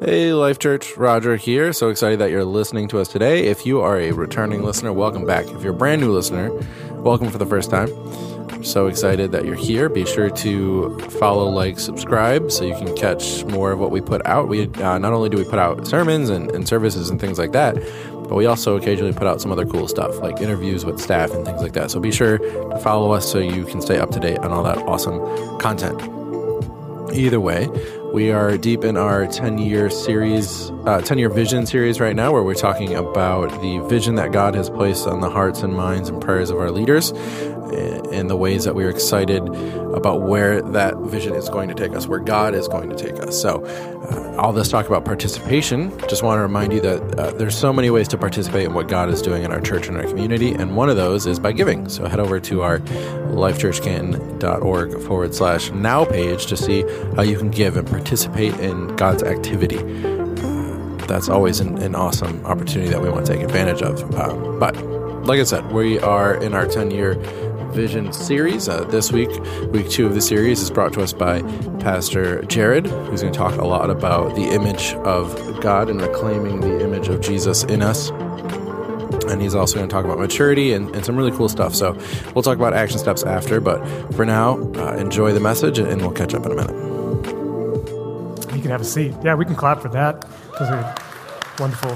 Hey, Life Church, Roger here. So excited that you're listening to us today. If you are a returning listener, welcome back. If you're a brand new listener, welcome for the first time. So excited that you're here. Be sure to follow, like, subscribe so you can catch more of what we put out. We uh, not only do we put out sermons and, and services and things like that, but we also occasionally put out some other cool stuff like interviews with staff and things like that. So be sure to follow us so you can stay up to date on all that awesome content. Either way, we are deep in our 10 year series, uh, 10 year vision series right now, where we're talking about the vision that God has placed on the hearts and minds and prayers of our leaders and the ways that we're excited about where that vision is going to take us, where God is going to take us. So, uh, all this talk about participation, just want to remind you that uh, there's so many ways to participate in what God is doing in our church and our community, and one of those is by giving. So, head over to our lifechurchcanton.org forward slash now page to see how you can give and participate in God's activity that's always an, an, awesome opportunity that we want to take advantage of. Um, but like I said, we are in our 10 year Vision series. Uh, this week, week two of the series, is brought to us by Pastor Jared, who's going to talk a lot about the image of God and reclaiming the image of Jesus in us. And he's also going to talk about maturity and, and some really cool stuff. So we'll talk about action steps after. But for now, uh, enjoy the message and we'll catch up in a minute. Can have a seat. Yeah, we can clap for that. Those are wonderful.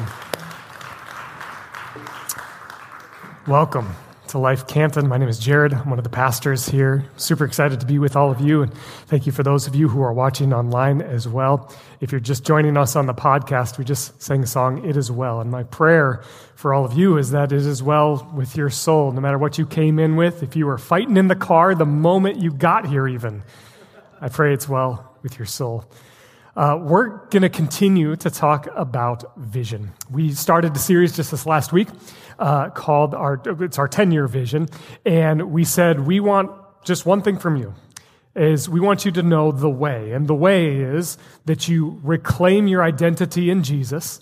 Welcome to Life Canton. My name is Jared. I'm one of the pastors here. Super excited to be with all of you. And thank you for those of you who are watching online as well. If you're just joining us on the podcast, we just sang the song, It Is Well. And my prayer for all of you is that it is well with your soul, no matter what you came in with. If you were fighting in the car the moment you got here, even, I pray it's well with your soul. Uh, we're going to continue to talk about vision. We started the series just this last week uh, called our, it's our 10 year vision. And we said, we want just one thing from you is we want you to know the way. And the way is that you reclaim your identity in Jesus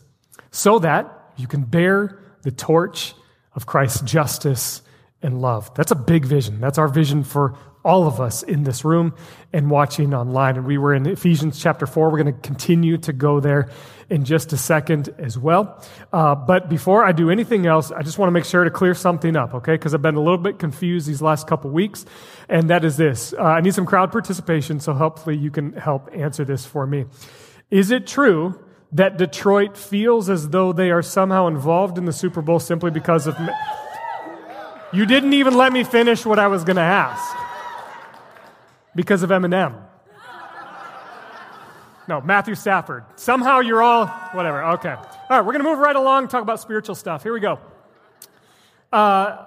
so that you can bear the torch of Christ's justice and love. That's a big vision. That's our vision for all of us in this room and watching online. And we were in Ephesians chapter 4. We're going to continue to go there in just a second as well. Uh, but before I do anything else, I just want to make sure to clear something up, okay? Because I've been a little bit confused these last couple weeks. And that is this uh, I need some crowd participation, so hopefully you can help answer this for me. Is it true that Detroit feels as though they are somehow involved in the Super Bowl simply because of. You didn't even let me finish what I was going to ask because of Eminem. No, Matthew Stafford. Somehow you're all, whatever. Okay. All right, we're going to move right along, talk about spiritual stuff. Here we go. Uh,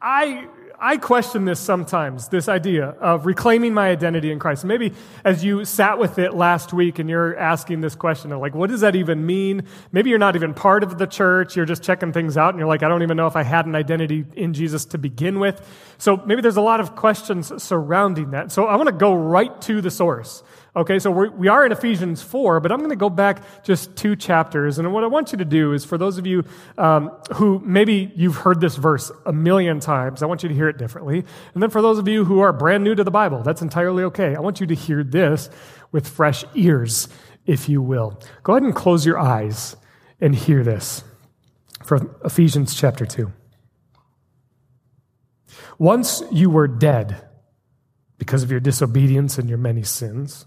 I I question this sometimes, this idea of reclaiming my identity in Christ. Maybe as you sat with it last week and you're asking this question of like, what does that even mean? Maybe you're not even part of the church. You're just checking things out and you're like, I don't even know if I had an identity in Jesus to begin with. So maybe there's a lot of questions surrounding that. So I want to go right to the source. Okay, so we're, we are in Ephesians 4, but I'm going to go back just two chapters. And what I want you to do is for those of you um, who maybe you've heard this verse a million times, I want you to hear it differently. And then for those of you who are brand new to the Bible, that's entirely okay. I want you to hear this with fresh ears, if you will. Go ahead and close your eyes and hear this from Ephesians chapter 2. Once you were dead because of your disobedience and your many sins.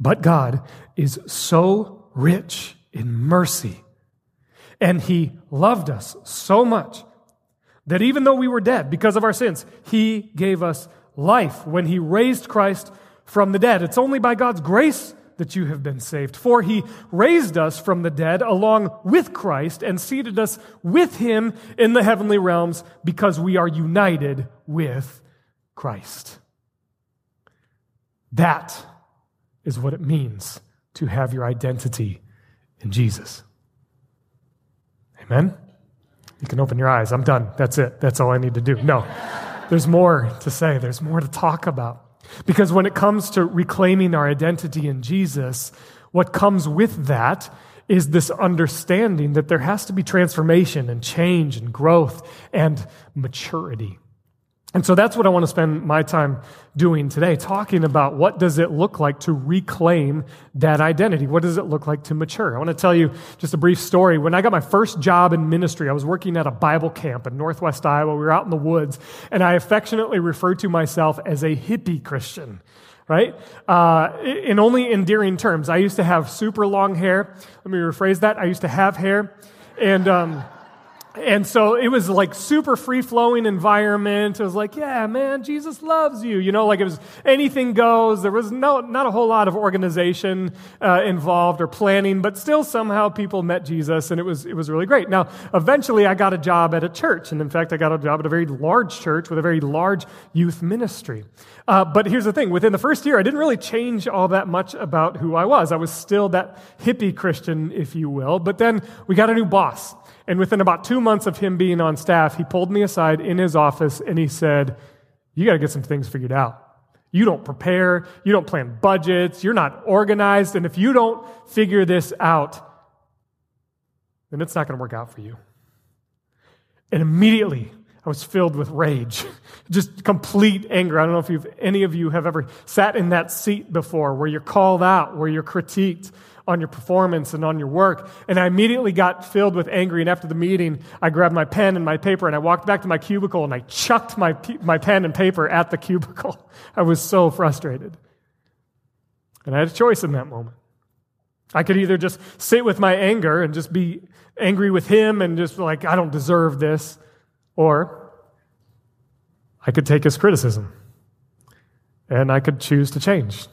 but God is so rich in mercy. And He loved us so much that even though we were dead because of our sins, He gave us life when He raised Christ from the dead. It's only by God's grace that you have been saved. For He raised us from the dead along with Christ and seated us with Him in the heavenly realms because we are united with Christ. That is what it means to have your identity in Jesus. Amen? You can open your eyes. I'm done. That's it. That's all I need to do. No, there's more to say, there's more to talk about. Because when it comes to reclaiming our identity in Jesus, what comes with that is this understanding that there has to be transformation and change and growth and maturity. And so that's what I want to spend my time doing today, talking about what does it look like to reclaim that identity? What does it look like to mature? I want to tell you just a brief story. When I got my first job in ministry, I was working at a Bible camp in Northwest Iowa. We were out in the woods, and I affectionately referred to myself as a hippie Christian right? Uh, in only endearing terms. I used to have super long hair. Let me rephrase that. I used to have hair. And, um, and so it was like super free flowing environment. It was like, yeah, man, Jesus loves you. You know, like it was anything goes. There was no, not a whole lot of organization uh, involved or planning, but still somehow people met Jesus and it was, it was really great. Now, eventually I got a job at a church. And in fact, I got a job at a very large church with a very large youth ministry. Uh, but here's the thing within the first year, I didn't really change all that much about who I was. I was still that hippie Christian, if you will. But then we got a new boss. And within about two months of him being on staff, he pulled me aside in his office and he said, You got to get some things figured out. You don't prepare, you don't plan budgets, you're not organized, and if you don't figure this out, then it's not going to work out for you. And immediately, I was filled with rage, just complete anger. I don't know if any of you have ever sat in that seat before where you're called out, where you're critiqued, on your performance and on your work. And I immediately got filled with anger. And after the meeting, I grabbed my pen and my paper and I walked back to my cubicle and I chucked my, my pen and paper at the cubicle. I was so frustrated. And I had a choice in that moment. I could either just sit with my anger and just be angry with him and just like, I don't deserve this, or I could take his criticism and I could choose to change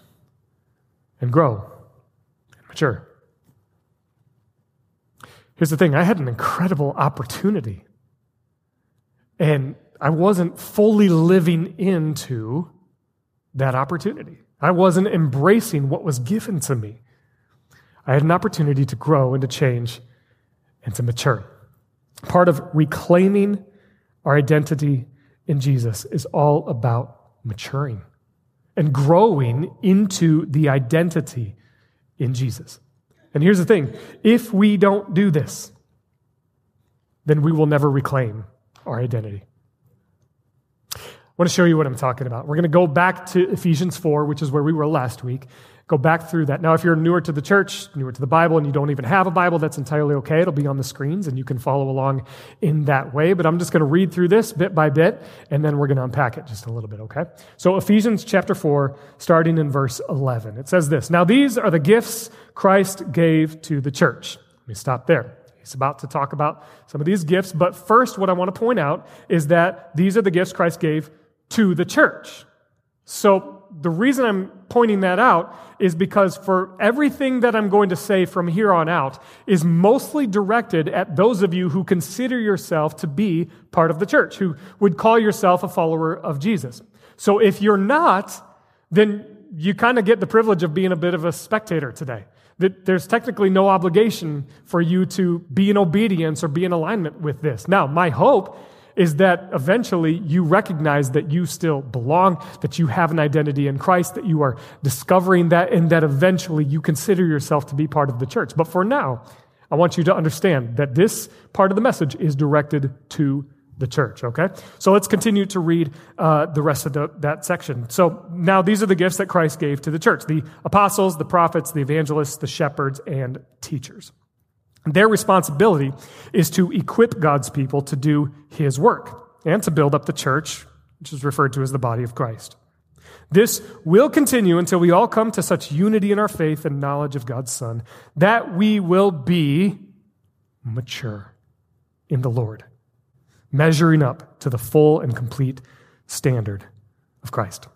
and grow mature. Here's the thing I had an incredible opportunity, and I wasn't fully living into that opportunity. I wasn't embracing what was given to me. I had an opportunity to grow and to change and to mature. Part of reclaiming our identity in Jesus is all about maturing and growing into the identity in Jesus. And here's the thing if we don't do this, then we will never reclaim our identity. I want to show you what I'm talking about. We're going to go back to Ephesians 4, which is where we were last week. Go back through that. Now, if you're newer to the church, newer to the Bible, and you don't even have a Bible, that's entirely okay. It'll be on the screens and you can follow along in that way. But I'm just going to read through this bit by bit and then we're going to unpack it just a little bit, okay? So, Ephesians chapter 4, starting in verse 11. It says this Now, these are the gifts Christ gave to the church. Let me stop there. He's about to talk about some of these gifts, but first, what I want to point out is that these are the gifts Christ gave to the church. So, the reason I'm pointing that out is because for everything that I'm going to say from here on out is mostly directed at those of you who consider yourself to be part of the church, who would call yourself a follower of Jesus. So if you're not, then you kind of get the privilege of being a bit of a spectator today. That there's technically no obligation for you to be in obedience or be in alignment with this. Now, my hope is that eventually you recognize that you still belong, that you have an identity in Christ, that you are discovering that, and that eventually you consider yourself to be part of the church. But for now, I want you to understand that this part of the message is directed to the church, okay? So let's continue to read uh, the rest of the, that section. So now these are the gifts that Christ gave to the church the apostles, the prophets, the evangelists, the shepherds, and teachers. Their responsibility is to equip God's people to do his work and to build up the church, which is referred to as the body of Christ. This will continue until we all come to such unity in our faith and knowledge of God's Son that we will be mature in the Lord, measuring up to the full and complete standard of Christ.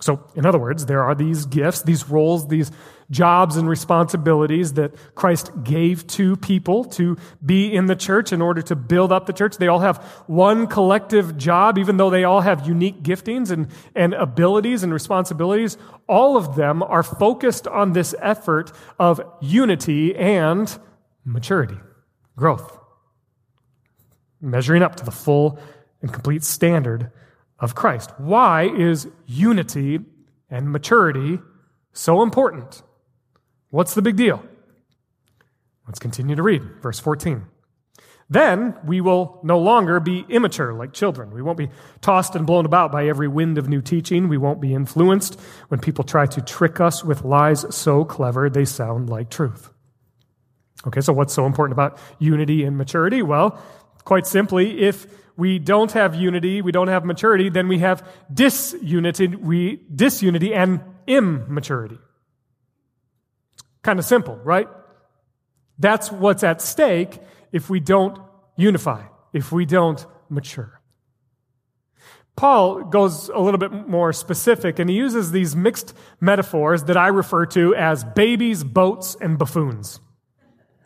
So, in other words, there are these gifts, these roles, these jobs and responsibilities that Christ gave to people to be in the church in order to build up the church. They all have one collective job, even though they all have unique giftings and, and abilities and responsibilities. All of them are focused on this effort of unity and maturity growth, measuring up to the full and complete standard of Christ. Why is unity and maturity so important? What's the big deal? Let's continue to read. Verse 14. Then we will no longer be immature like children. We won't be tossed and blown about by every wind of new teaching. We won't be influenced when people try to trick us with lies so clever they sound like truth. Okay, so what's so important about unity and maturity? Well, quite simply, if we don't have unity, we don't have maturity, then we have disunity, we, disunity and immaturity. Kind of simple, right? That's what's at stake if we don't unify, if we don't mature. Paul goes a little bit more specific and he uses these mixed metaphors that I refer to as babies, boats, and buffoons.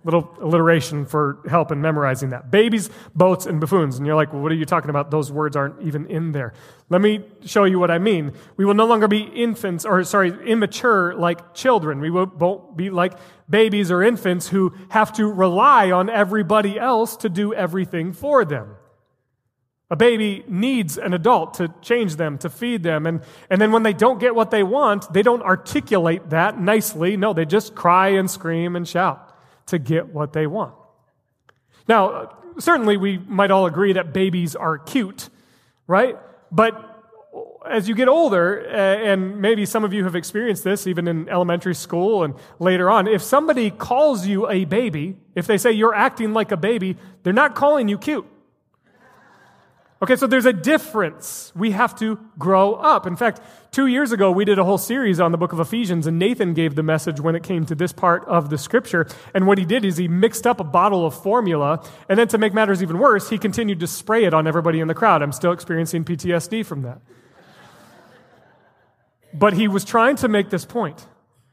Little alliteration for help in memorizing that. Babies, boats, and buffoons. And you're like, well, what are you talking about? Those words aren't even in there. Let me show you what I mean. We will no longer be infants, or sorry, immature like children. We won't be like babies or infants who have to rely on everybody else to do everything for them. A baby needs an adult to change them, to feed them. And, and then when they don't get what they want, they don't articulate that nicely. No, they just cry and scream and shout to get what they want. Now, certainly we might all agree that babies are cute, right? But as you get older, and maybe some of you have experienced this even in elementary school and later on, if somebody calls you a baby, if they say you're acting like a baby, they're not calling you cute. Okay, so there's a difference. We have to grow up. In fact, two years ago, we did a whole series on the book of Ephesians, and Nathan gave the message when it came to this part of the scripture. And what he did is he mixed up a bottle of formula, and then to make matters even worse, he continued to spray it on everybody in the crowd. I'm still experiencing PTSD from that. But he was trying to make this point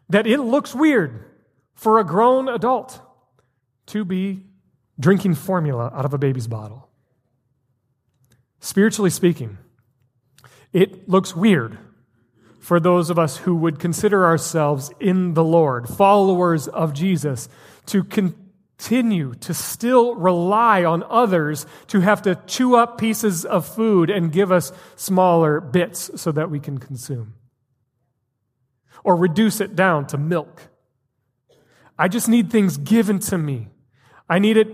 that it looks weird for a grown adult to be drinking formula out of a baby's bottle. Spiritually speaking, it looks weird for those of us who would consider ourselves in the Lord, followers of Jesus, to continue to still rely on others to have to chew up pieces of food and give us smaller bits so that we can consume. Or reduce it down to milk. I just need things given to me. I need it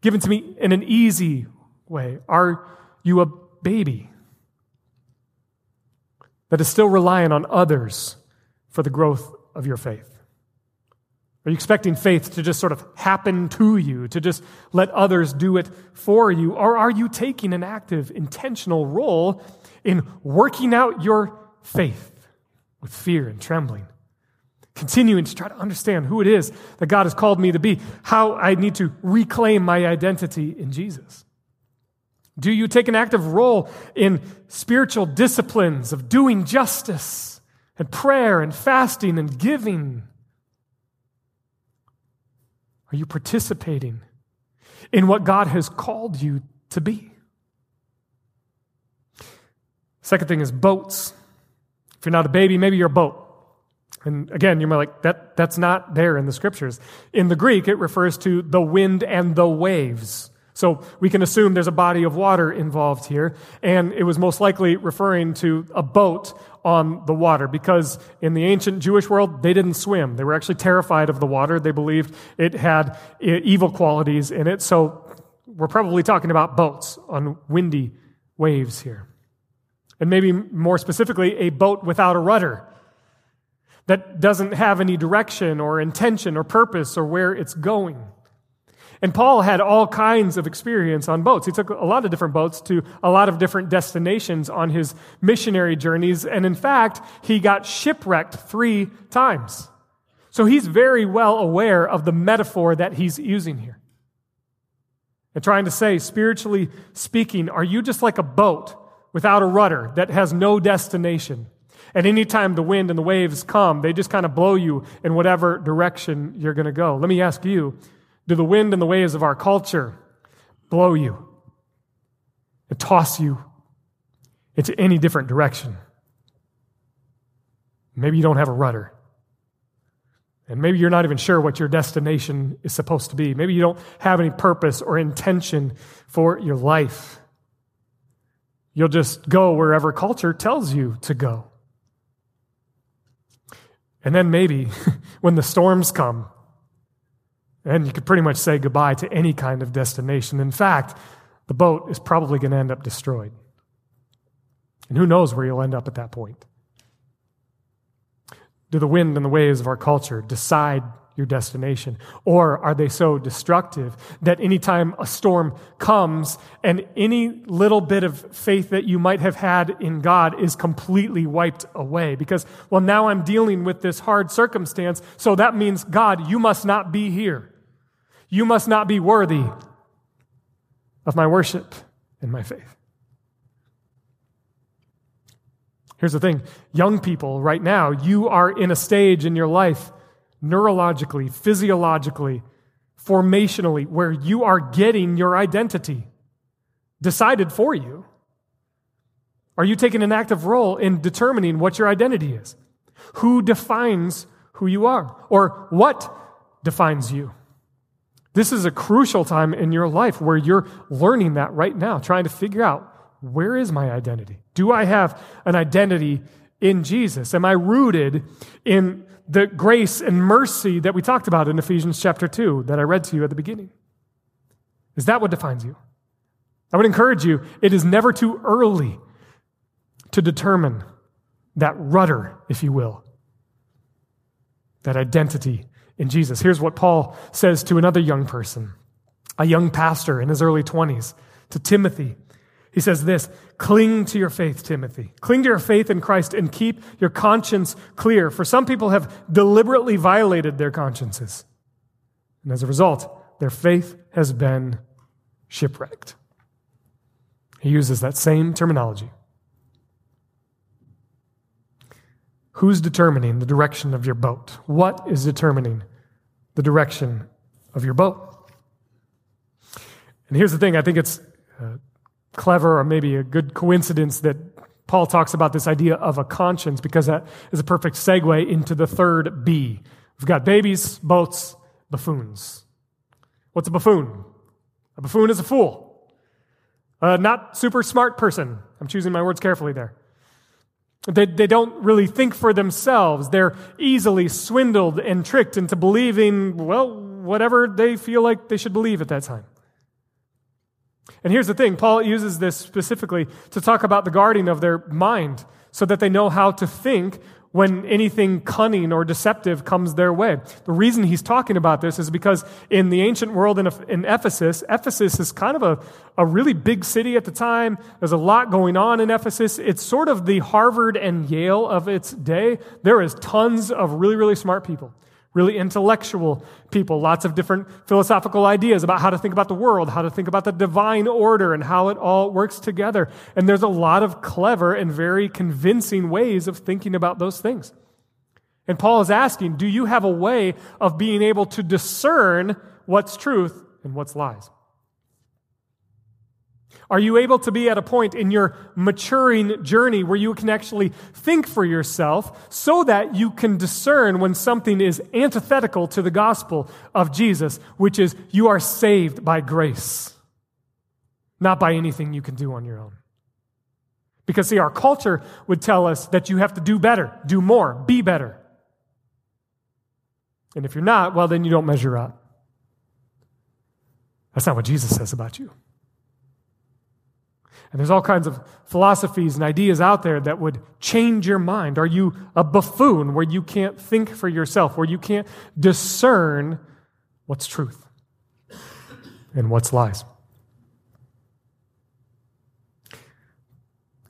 given to me in an easy way. Our you a baby that is still relying on others for the growth of your faith? Are you expecting faith to just sort of happen to you, to just let others do it for you? Or are you taking an active, intentional role in working out your faith with fear and trembling? Continuing to try to understand who it is that God has called me to be, how I need to reclaim my identity in Jesus. Do you take an active role in spiritual disciplines of doing justice and prayer and fasting and giving? Are you participating in what God has called you to be? Second thing is boats. If you're not a baby, maybe you're a boat. And again, you're like, that, that's not there in the scriptures. In the Greek, it refers to the wind and the waves. So we can assume there's a body of water involved here, and it was most likely referring to a boat on the water because in the ancient Jewish world, they didn't swim. They were actually terrified of the water. They believed it had evil qualities in it. So we're probably talking about boats on windy waves here. And maybe more specifically, a boat without a rudder that doesn't have any direction or intention or purpose or where it's going. And Paul had all kinds of experience on boats. He took a lot of different boats to a lot of different destinations on his missionary journeys. And in fact, he got shipwrecked three times. So he's very well aware of the metaphor that he's using here. And trying to say, spiritually speaking, are you just like a boat without a rudder that has no destination? And anytime the wind and the waves come, they just kind of blow you in whatever direction you're going to go. Let me ask you, do the wind and the waves of our culture blow you and toss you into any different direction? Maybe you don't have a rudder. And maybe you're not even sure what your destination is supposed to be. Maybe you don't have any purpose or intention for your life. You'll just go wherever culture tells you to go. And then maybe when the storms come, and you could pretty much say goodbye to any kind of destination. In fact, the boat is probably going to end up destroyed. And who knows where you'll end up at that point? Do the wind and the waves of our culture decide your destination? Or are they so destructive that anytime a storm comes and any little bit of faith that you might have had in God is completely wiped away? Because, well, now I'm dealing with this hard circumstance, so that means, God, you must not be here. You must not be worthy of my worship and my faith. Here's the thing young people, right now, you are in a stage in your life, neurologically, physiologically, formationally, where you are getting your identity decided for you. Are you taking an active role in determining what your identity is? Who defines who you are? Or what defines you? This is a crucial time in your life where you're learning that right now, trying to figure out where is my identity? Do I have an identity in Jesus? Am I rooted in the grace and mercy that we talked about in Ephesians chapter 2 that I read to you at the beginning? Is that what defines you? I would encourage you, it is never too early to determine that rudder, if you will, that identity in Jesus. Here's what Paul says to another young person, a young pastor in his early 20s, to Timothy. He says this Cling to your faith, Timothy. Cling to your faith in Christ and keep your conscience clear. For some people have deliberately violated their consciences. And as a result, their faith has been shipwrecked. He uses that same terminology. Who's determining the direction of your boat? What is determining the direction of your boat? And here's the thing I think it's uh, clever or maybe a good coincidence that Paul talks about this idea of a conscience because that is a perfect segue into the third B. We've got babies, boats, buffoons. What's a buffoon? A buffoon is a fool. A not super smart person. I'm choosing my words carefully there. They, they don't really think for themselves. They're easily swindled and tricked into believing, well, whatever they feel like they should believe at that time. And here's the thing Paul uses this specifically to talk about the guarding of their mind so that they know how to think when anything cunning or deceptive comes their way. The reason he's talking about this is because in the ancient world in, Ephesus, Ephesus is kind of a, a really big city at the time. There's a lot going on in Ephesus. It's sort of the Harvard and Yale of its day. There is tons of really, really smart people really intellectual people, lots of different philosophical ideas about how to think about the world, how to think about the divine order, and how it all works together. And there's a lot of clever and very convincing ways of thinking about those things. And Paul is asking, do you have a way of being able to discern what's truth and what's lies? Are you able to be at a point in your maturing journey where you can actually think for yourself so that you can discern when something is antithetical to the gospel of Jesus, which is you are saved by grace, not by anything you can do on your own? Because, see, our culture would tell us that you have to do better, do more, be better. And if you're not, well, then you don't measure up. That's not what Jesus says about you. And there's all kinds of philosophies and ideas out there that would change your mind. Are you a buffoon where you can't think for yourself, where you can't discern what's truth and what's lies?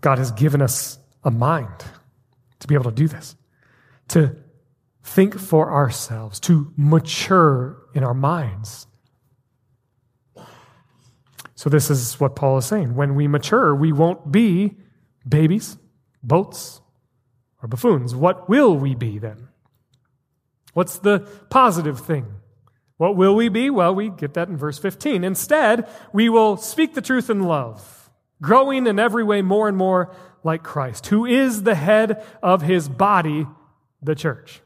God has given us a mind to be able to do this, to think for ourselves, to mature in our minds, so, this is what Paul is saying. When we mature, we won't be babies, boats, or buffoons. What will we be then? What's the positive thing? What will we be? Well, we get that in verse 15. Instead, we will speak the truth in love, growing in every way more and more like Christ, who is the head of his body, the church.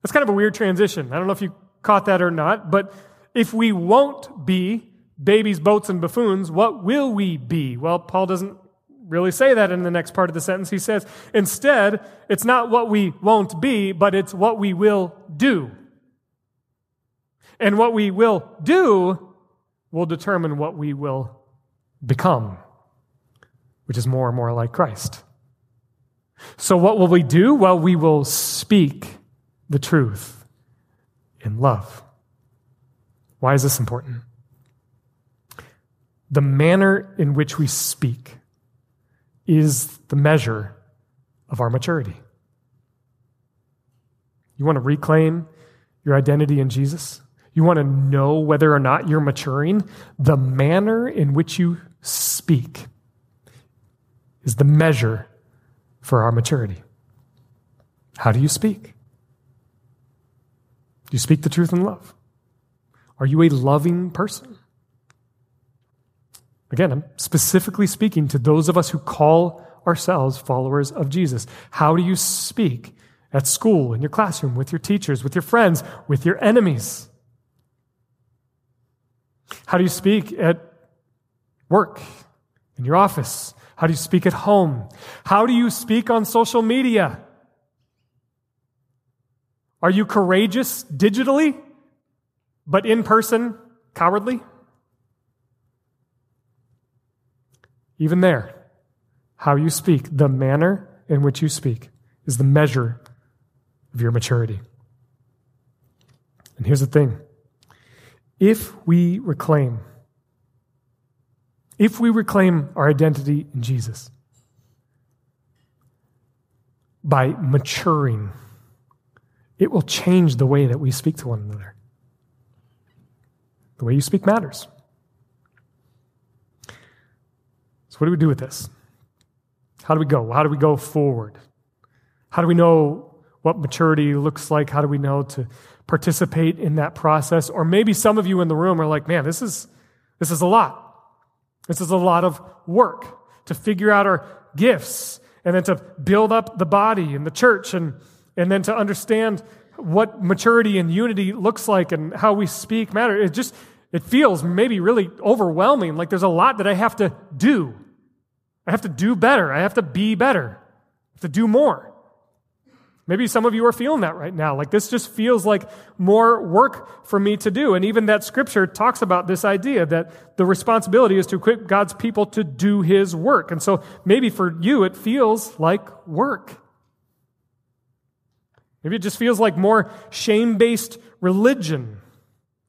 That's kind of a weird transition. I don't know if you caught that or not, but if we won't be babies, boats, and buffoons, what will we be? Well, Paul doesn't really say that in the next part of the sentence. He says, instead, it's not what we won't be, but it's what we will do. And what we will do will determine what we will become, which is more and more like Christ. So, what will we do? Well, we will speak the truth in love. Why is this important? The manner in which we speak is the measure of our maturity. You want to reclaim your identity in Jesus? You want to know whether or not you're maturing? The manner in which you speak is the measure for our maturity. How do you speak? Do you speak the truth in love? Are you a loving person? Again, I'm specifically speaking to those of us who call ourselves followers of Jesus. How do you speak at school, in your classroom, with your teachers, with your friends, with your enemies? How do you speak at work, in your office? How do you speak at home? How do you speak on social media? Are you courageous digitally, but in person, cowardly? Even there, how you speak, the manner in which you speak, is the measure of your maturity. And here's the thing if we reclaim, if we reclaim our identity in Jesus by maturing, it will change the way that we speak to one another. The way you speak matters. So, what do we do with this? How do we go? How do we go forward? How do we know what maturity looks like? How do we know to participate in that process? Or maybe some of you in the room are like, man, this is, this is a lot. This is a lot of work to figure out our gifts and then to build up the body and the church and, and then to understand what maturity and unity looks like and how we speak matter. It just, it feels maybe really overwhelming. Like there's a lot that I have to do. I have to do better. I have to be better. I have to do more. Maybe some of you are feeling that right now. Like this just feels like more work for me to do. And even that scripture talks about this idea that the responsibility is to equip God's people to do his work. And so maybe for you, it feels like work. Maybe it just feels like more shame based religion.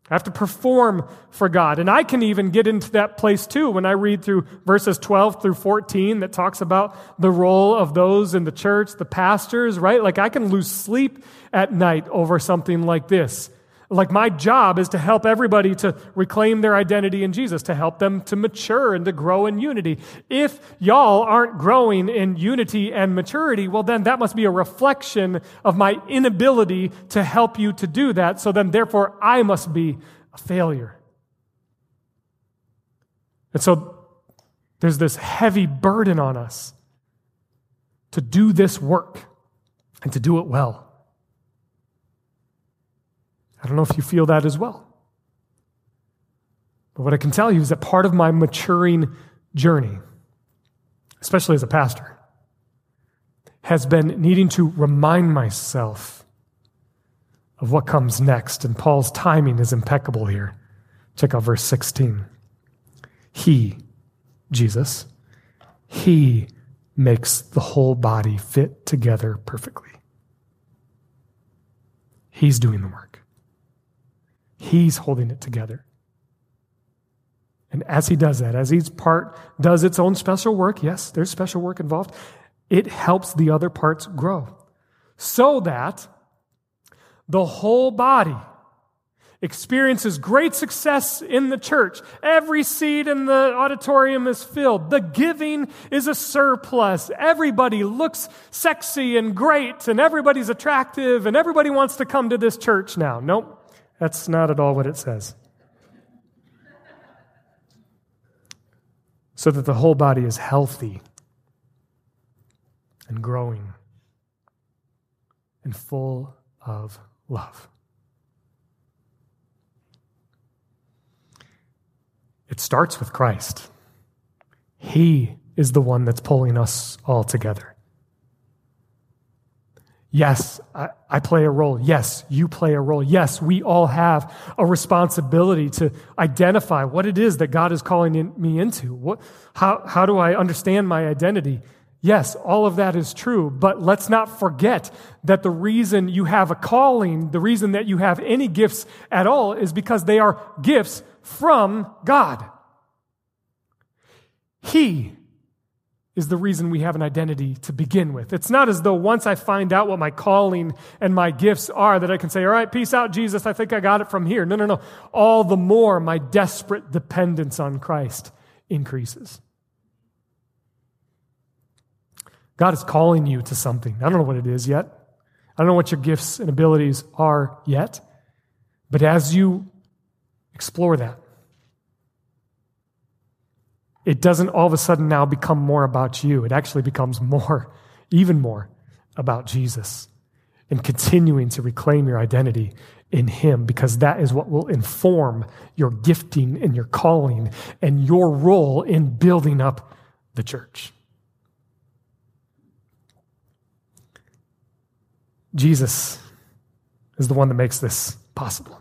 I have to perform for God. And I can even get into that place too when I read through verses 12 through 14 that talks about the role of those in the church, the pastors, right? Like I can lose sleep at night over something like this. Like my job is to help everybody to reclaim their identity in Jesus, to help them to mature and to grow in unity. If y'all aren't growing in unity and maturity, well, then that must be a reflection of my inability to help you to do that. So then, therefore, I must be a failure. And so there's this heavy burden on us to do this work and to do it well. I don't know if you feel that as well. But what I can tell you is that part of my maturing journey, especially as a pastor, has been needing to remind myself of what comes next. And Paul's timing is impeccable here. Check out verse 16. He, Jesus, He makes the whole body fit together perfectly. He's doing the work. He's holding it together. And as he does that, as each part does its own special work, yes, there's special work involved, it helps the other parts grow. So that the whole body experiences great success in the church. Every seat in the auditorium is filled. The giving is a surplus. Everybody looks sexy and great, and everybody's attractive, and everybody wants to come to this church now. Nope. That's not at all what it says. So that the whole body is healthy and growing and full of love. It starts with Christ. He is the one that's pulling us all together. Yes, I, I, play a role. Yes, you play a role. Yes, we all have a responsibility to identify what it is that God is calling in, me into. What, how, how do I understand my identity? Yes, all of that is true, but let's not forget that the reason you have a calling, the reason that you have any gifts at all, is because they are gifts from God. He is the reason we have an identity to begin with. It's not as though once I find out what my calling and my gifts are that I can say, all right, peace out, Jesus. I think I got it from here. No, no, no. All the more my desperate dependence on Christ increases. God is calling you to something. I don't know what it is yet. I don't know what your gifts and abilities are yet. But as you explore that, it doesn't all of a sudden now become more about you. It actually becomes more, even more, about Jesus and continuing to reclaim your identity in Him because that is what will inform your gifting and your calling and your role in building up the church. Jesus is the one that makes this possible.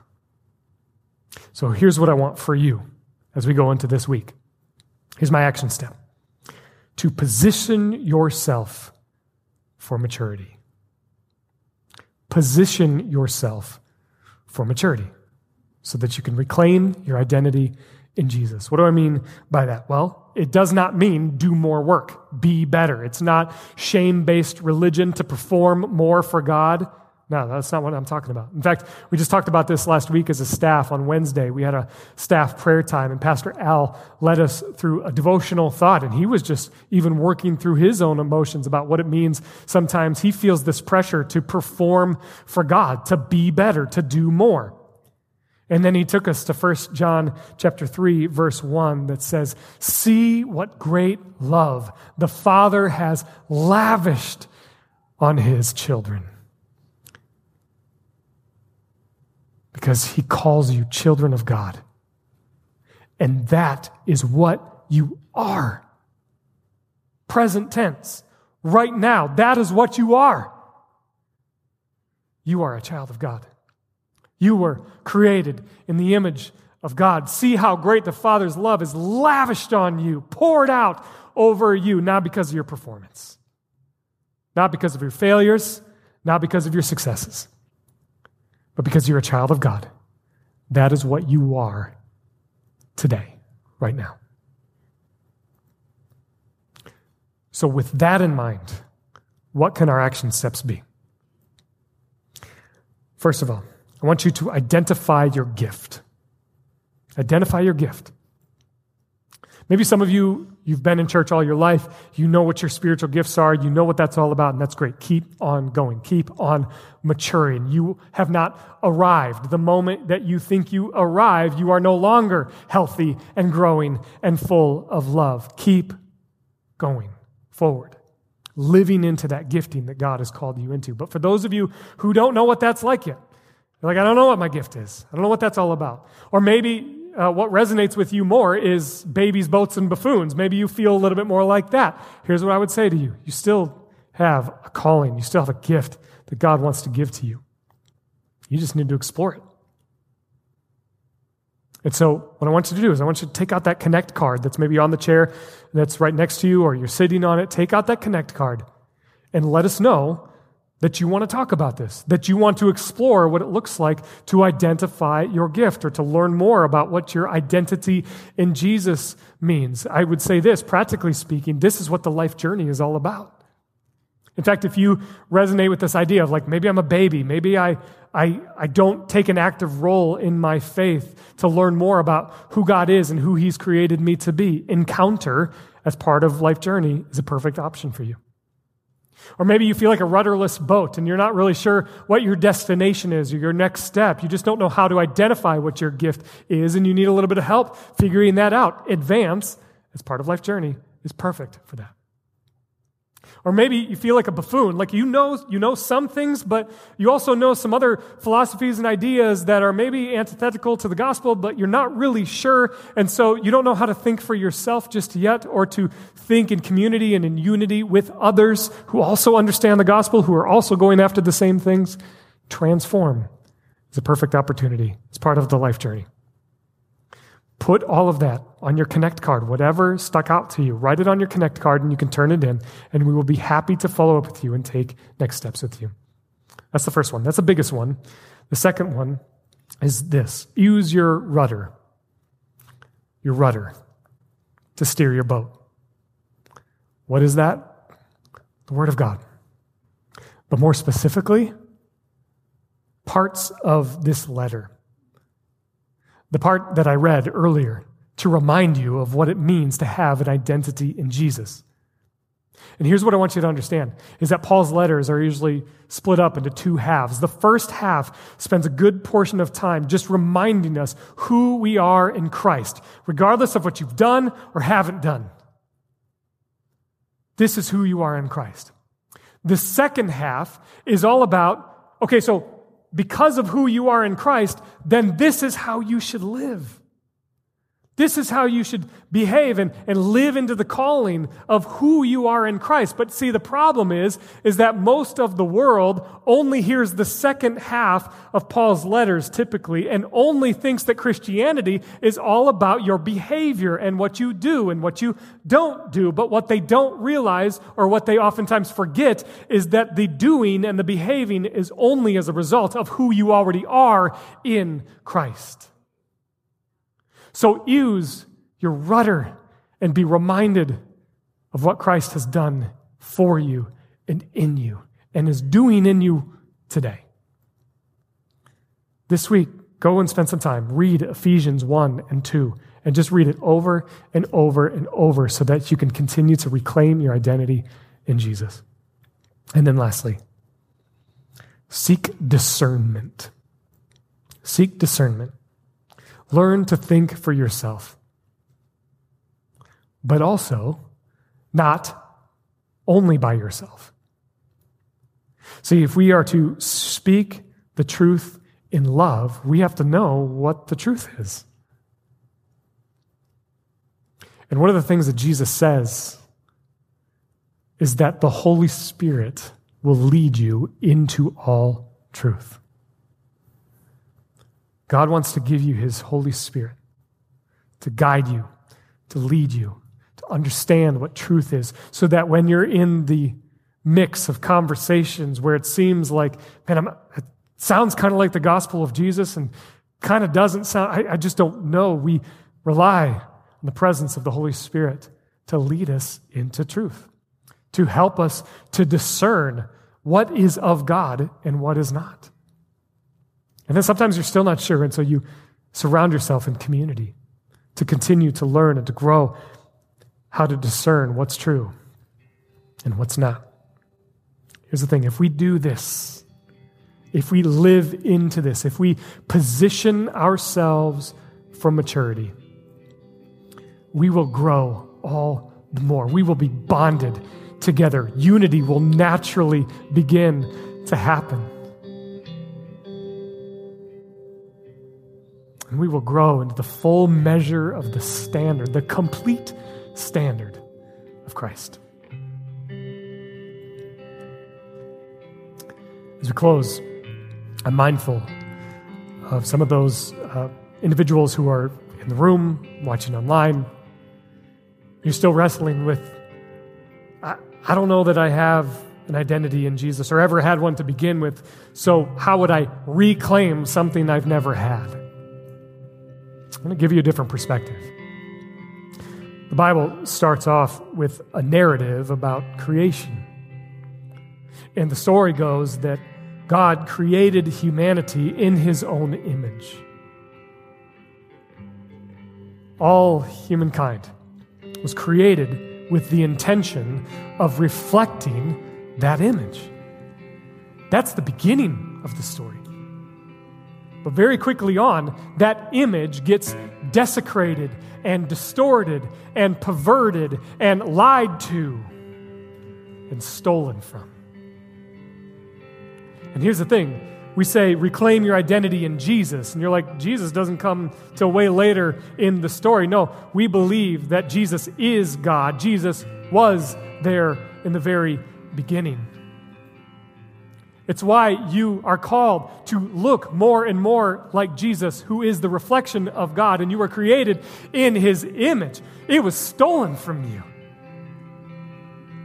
So here's what I want for you as we go into this week. Here's my action step to position yourself for maturity. Position yourself for maturity so that you can reclaim your identity in Jesus. What do I mean by that? Well, it does not mean do more work, be better. It's not shame based religion to perform more for God. No, that's not what I'm talking about. In fact, we just talked about this last week as a staff on Wednesday. We had a staff prayer time, and Pastor Al led us through a devotional thought, and he was just even working through his own emotions about what it means. Sometimes he feels this pressure to perform for God, to be better, to do more. And then he took us to 1 John chapter 3 verse 1 that says, "See what great love the Father has lavished on his children." Because he calls you children of God. And that is what you are. Present tense. Right now, that is what you are. You are a child of God. You were created in the image of God. See how great the Father's love is lavished on you, poured out over you, not because of your performance, not because of your failures, not because of your successes but because you're a child of God. That is what you are today, right now. So, with that in mind, what can our action steps be? First of all, I want you to identify your gift. Identify your gift. Maybe some of you, you've been in church all your life. You know what your spiritual gifts are. You know what that's all about, and that's great. Keep on going. Keep on maturing. You have not arrived. The moment that you think you arrive, you are no longer healthy and growing and full of love. Keep going forward, living into that gifting that God has called you into. But for those of you who don't know what that's like yet, like, I don't know what my gift is. I don't know what that's all about. Or maybe uh, what resonates with you more is babies, boats, and buffoons. Maybe you feel a little bit more like that. Here's what I would say to you you still have a calling, you still have a gift that God wants to give to you. You just need to explore it. And so, what I want you to do is, I want you to take out that Connect card that's maybe on the chair that's right next to you, or you're sitting on it. Take out that Connect card and let us know that you want to talk about this, that you want to explore what it looks like to identify your gift or to learn more about what your identity in Jesus means. I would say this, practically speaking, this is what the life journey is all about. In fact, if you resonate with this idea of like, maybe I'm a baby, maybe I, I, I don't take an active role in my faith to learn more about who God is and who He's created me to be, encounter as part of life journey is a perfect option for you. Or maybe you feel like a rudderless boat and you're not really sure what your destination is or your next step. You just don't know how to identify what your gift is and you need a little bit of help figuring that out. Advance, as part of life journey, is perfect for that. Or maybe you feel like a buffoon, like you know, you know some things, but you also know some other philosophies and ideas that are maybe antithetical to the gospel, but you're not really sure. And so you don't know how to think for yourself just yet or to think in community and in unity with others who also understand the gospel, who are also going after the same things. Transform is a perfect opportunity. It's part of the life journey. Put all of that on your Connect card, whatever stuck out to you. Write it on your Connect card and you can turn it in, and we will be happy to follow up with you and take next steps with you. That's the first one. That's the biggest one. The second one is this use your rudder, your rudder to steer your boat. What is that? The Word of God. But more specifically, parts of this letter the part that I read earlier to remind you of what it means to have an identity in Jesus. And here's what I want you to understand is that Paul's letters are usually split up into two halves. The first half spends a good portion of time just reminding us who we are in Christ, regardless of what you've done or haven't done. This is who you are in Christ. The second half is all about, okay, so because of who you are in Christ, then this is how you should live. This is how you should behave and, and live into the calling of who you are in Christ. But see, the problem is, is that most of the world only hears the second half of Paul's letters typically and only thinks that Christianity is all about your behavior and what you do and what you don't do. But what they don't realize or what they oftentimes forget is that the doing and the behaving is only as a result of who you already are in Christ. So use your rudder and be reminded of what Christ has done for you and in you and is doing in you today. This week, go and spend some time. Read Ephesians 1 and 2 and just read it over and over and over so that you can continue to reclaim your identity in Jesus. And then lastly, seek discernment. Seek discernment. Learn to think for yourself. But also, not only by yourself. See, if we are to speak the truth in love, we have to know what the truth is. And one of the things that Jesus says is that the Holy Spirit will lead you into all truth. God wants to give you His Holy Spirit to guide you, to lead you, to understand what truth is, so that when you're in the mix of conversations where it seems like, man, I'm, it sounds kind of like the gospel of Jesus and kind of doesn't sound, I, I just don't know. We rely on the presence of the Holy Spirit to lead us into truth, to help us to discern what is of God and what is not. And then sometimes you're still not sure, and so you surround yourself in community to continue to learn and to grow how to discern what's true and what's not. Here's the thing if we do this, if we live into this, if we position ourselves for maturity, we will grow all the more. We will be bonded together. Unity will naturally begin to happen. And we will grow into the full measure of the standard, the complete standard of Christ. As we close, I'm mindful of some of those uh, individuals who are in the room, watching online. You're still wrestling with, I, I don't know that I have an identity in Jesus or ever had one to begin with, so how would I reclaim something I've never had? I'm going to give you a different perspective. The Bible starts off with a narrative about creation. And the story goes that God created humanity in his own image. All humankind was created with the intention of reflecting that image. That's the beginning of the story. But very quickly on, that image gets desecrated and distorted and perverted and lied to. and stolen from. And here's the thing we say, reclaim your identity in Jesus. And you're like, Jesus doesn't come till way later in the story. No, we believe that Jesus is God. Jesus was there in the very beginning. It's why you are called to look more and more like Jesus, who is the reflection of God, and you were created in his image. It was stolen from you.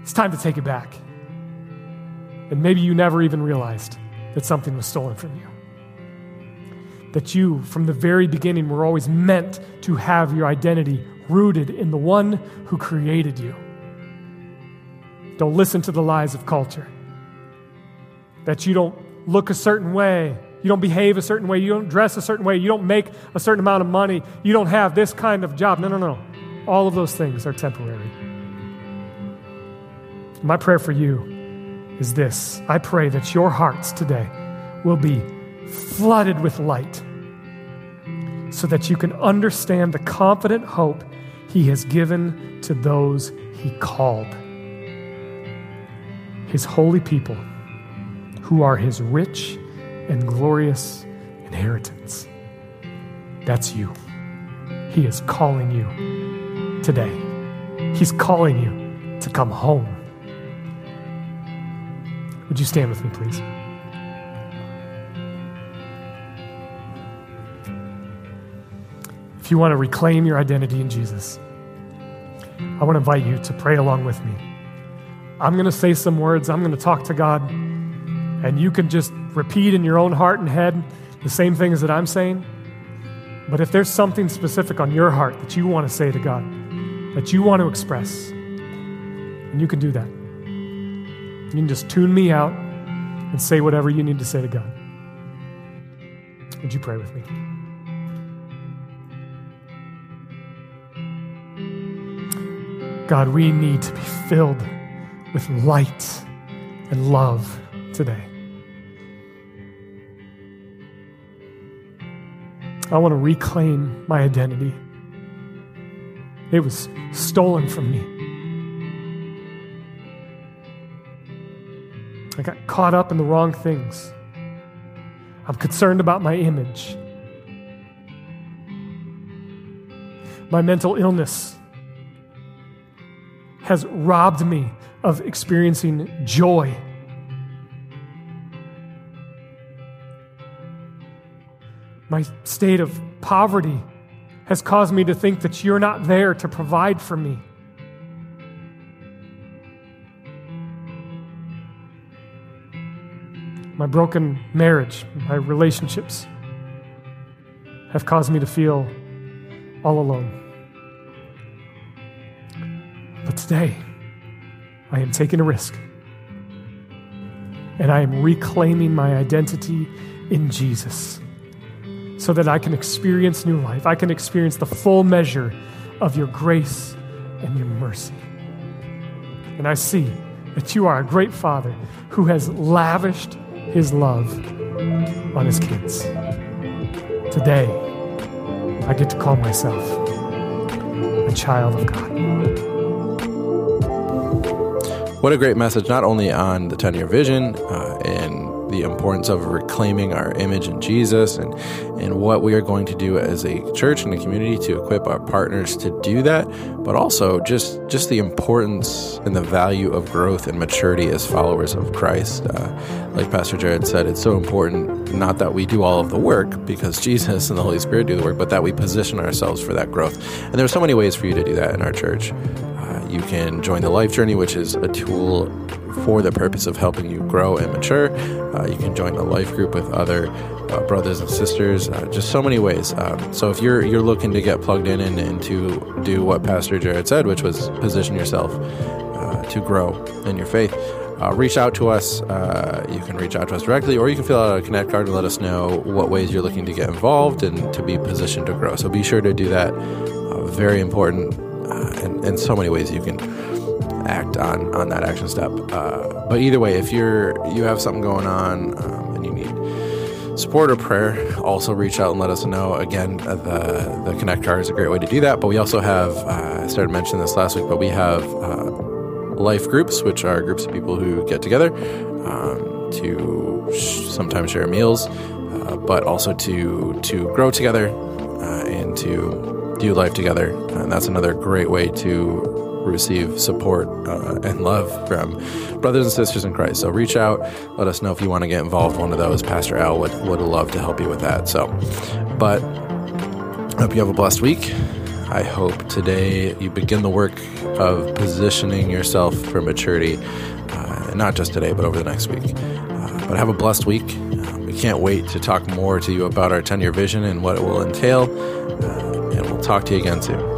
It's time to take it back. And maybe you never even realized that something was stolen from you. That you, from the very beginning, were always meant to have your identity rooted in the one who created you. Don't listen to the lies of culture. That you don't look a certain way, you don't behave a certain way, you don't dress a certain way, you don't make a certain amount of money, you don't have this kind of job. No, no, no. All of those things are temporary. My prayer for you is this I pray that your hearts today will be flooded with light so that you can understand the confident hope He has given to those He called. His holy people who are His rich and glorious inheritance. That's you. He is calling you today. He's calling you to come home. Would you stand with me, please? If you want to reclaim your identity in Jesus, I want to invite you to pray along with me. I'm going to say some words, I'm going to talk to God, and you can just repeat in your own heart and head the same things that I'm saying. But if there's something specific on your heart that you want to say to God, that you want to express, and you can do that. You can just tune me out and say whatever you need to say to God. Would you pray with me? God, we need to be filled with light and love today. I want to reclaim my identity. It was stolen from me. I got caught up in the wrong things. I'm concerned about my image. My mental illness has robbed me of experiencing joy. My state of poverty has caused me to think that you're not there to provide for me. my broken marriage, my relationships have caused me to feel all alone. But today, I am taking a risk. And I am reclaiming my identity in Jesus so that I can experience new life. I can experience the full measure of your grace and your mercy. And I see that you are a great Father who has lavished his love on his kids. Today, I get to call myself a child of God. What a great message, not only on the 10 year vision uh, the importance of reclaiming our image in Jesus and, and what we are going to do as a church and a community to equip our partners to do that, but also just, just the importance and the value of growth and maturity as followers of Christ. Uh, like Pastor Jared said, it's so important not that we do all of the work because Jesus and the Holy Spirit do the work, but that we position ourselves for that growth. And there are so many ways for you to do that in our church. You can join the Life Journey, which is a tool for the purpose of helping you grow and mature. Uh, you can join a life group with other uh, brothers and sisters. Uh, just so many ways. Um, so if you're you're looking to get plugged in and, and, to do what Pastor Jared said, which was position yourself uh, to grow in your faith. Uh, reach out to us. Uh, you can reach out to us directly, or you can fill out a Connect card and let us know what ways you're looking to get involved and to be positioned to grow. So be sure to do that. very important, and, and so many ways you can act on on that action step. Uh, but either way, if you're you have something going on um, and you need support or prayer, also reach out and let us know. Again, uh, the the Connect card is a great way to do that. But we also have uh, I started mentioning this last week, but we have uh, life groups, which are groups of people who get together um, to sh- sometimes share meals, uh, but also to to grow together uh, and to do life together. And that's another great way to receive support uh, and love from brothers and sisters in Christ. So reach out, let us know if you want to get involved. One of those, Pastor Al would would love to help you with that. So, but I hope you have a blessed week. I hope today you begin the work of positioning yourself for maturity, uh, not just today, but over the next week. Uh, but have a blessed week. We can't wait to talk more to you about our 10 year vision and what it will entail. Talk to you again soon.